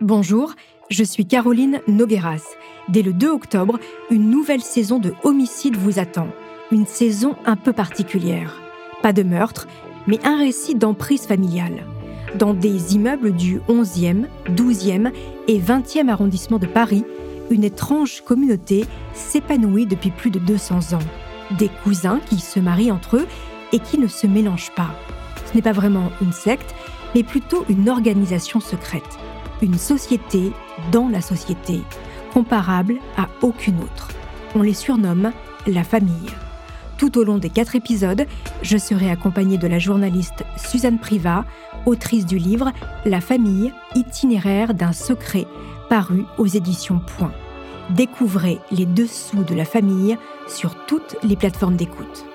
Bonjour, je suis Caroline Nogueras. Dès le 2 octobre, une nouvelle saison de Homicide vous attend. Une saison un peu particulière. Pas de meurtre, mais un récit d'emprise familiale. Dans des immeubles du 11e, 12e et 20e arrondissement de Paris, une étrange communauté s'épanouit depuis plus de 200 ans. Des cousins qui se marient entre eux et qui ne se mélangent pas. Ce n'est pas vraiment une secte, mais plutôt une organisation secrète une société dans la société, comparable à aucune autre. On les surnomme la famille. Tout au long des quatre épisodes, je serai accompagnée de la journaliste Suzanne Privat, autrice du livre La famille, itinéraire d'un secret, paru aux éditions Point. Découvrez les dessous de la famille sur toutes les plateformes d'écoute.